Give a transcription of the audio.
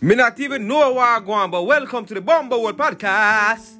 Me not even know why, I'm going, but welcome to the Bumble World Podcast.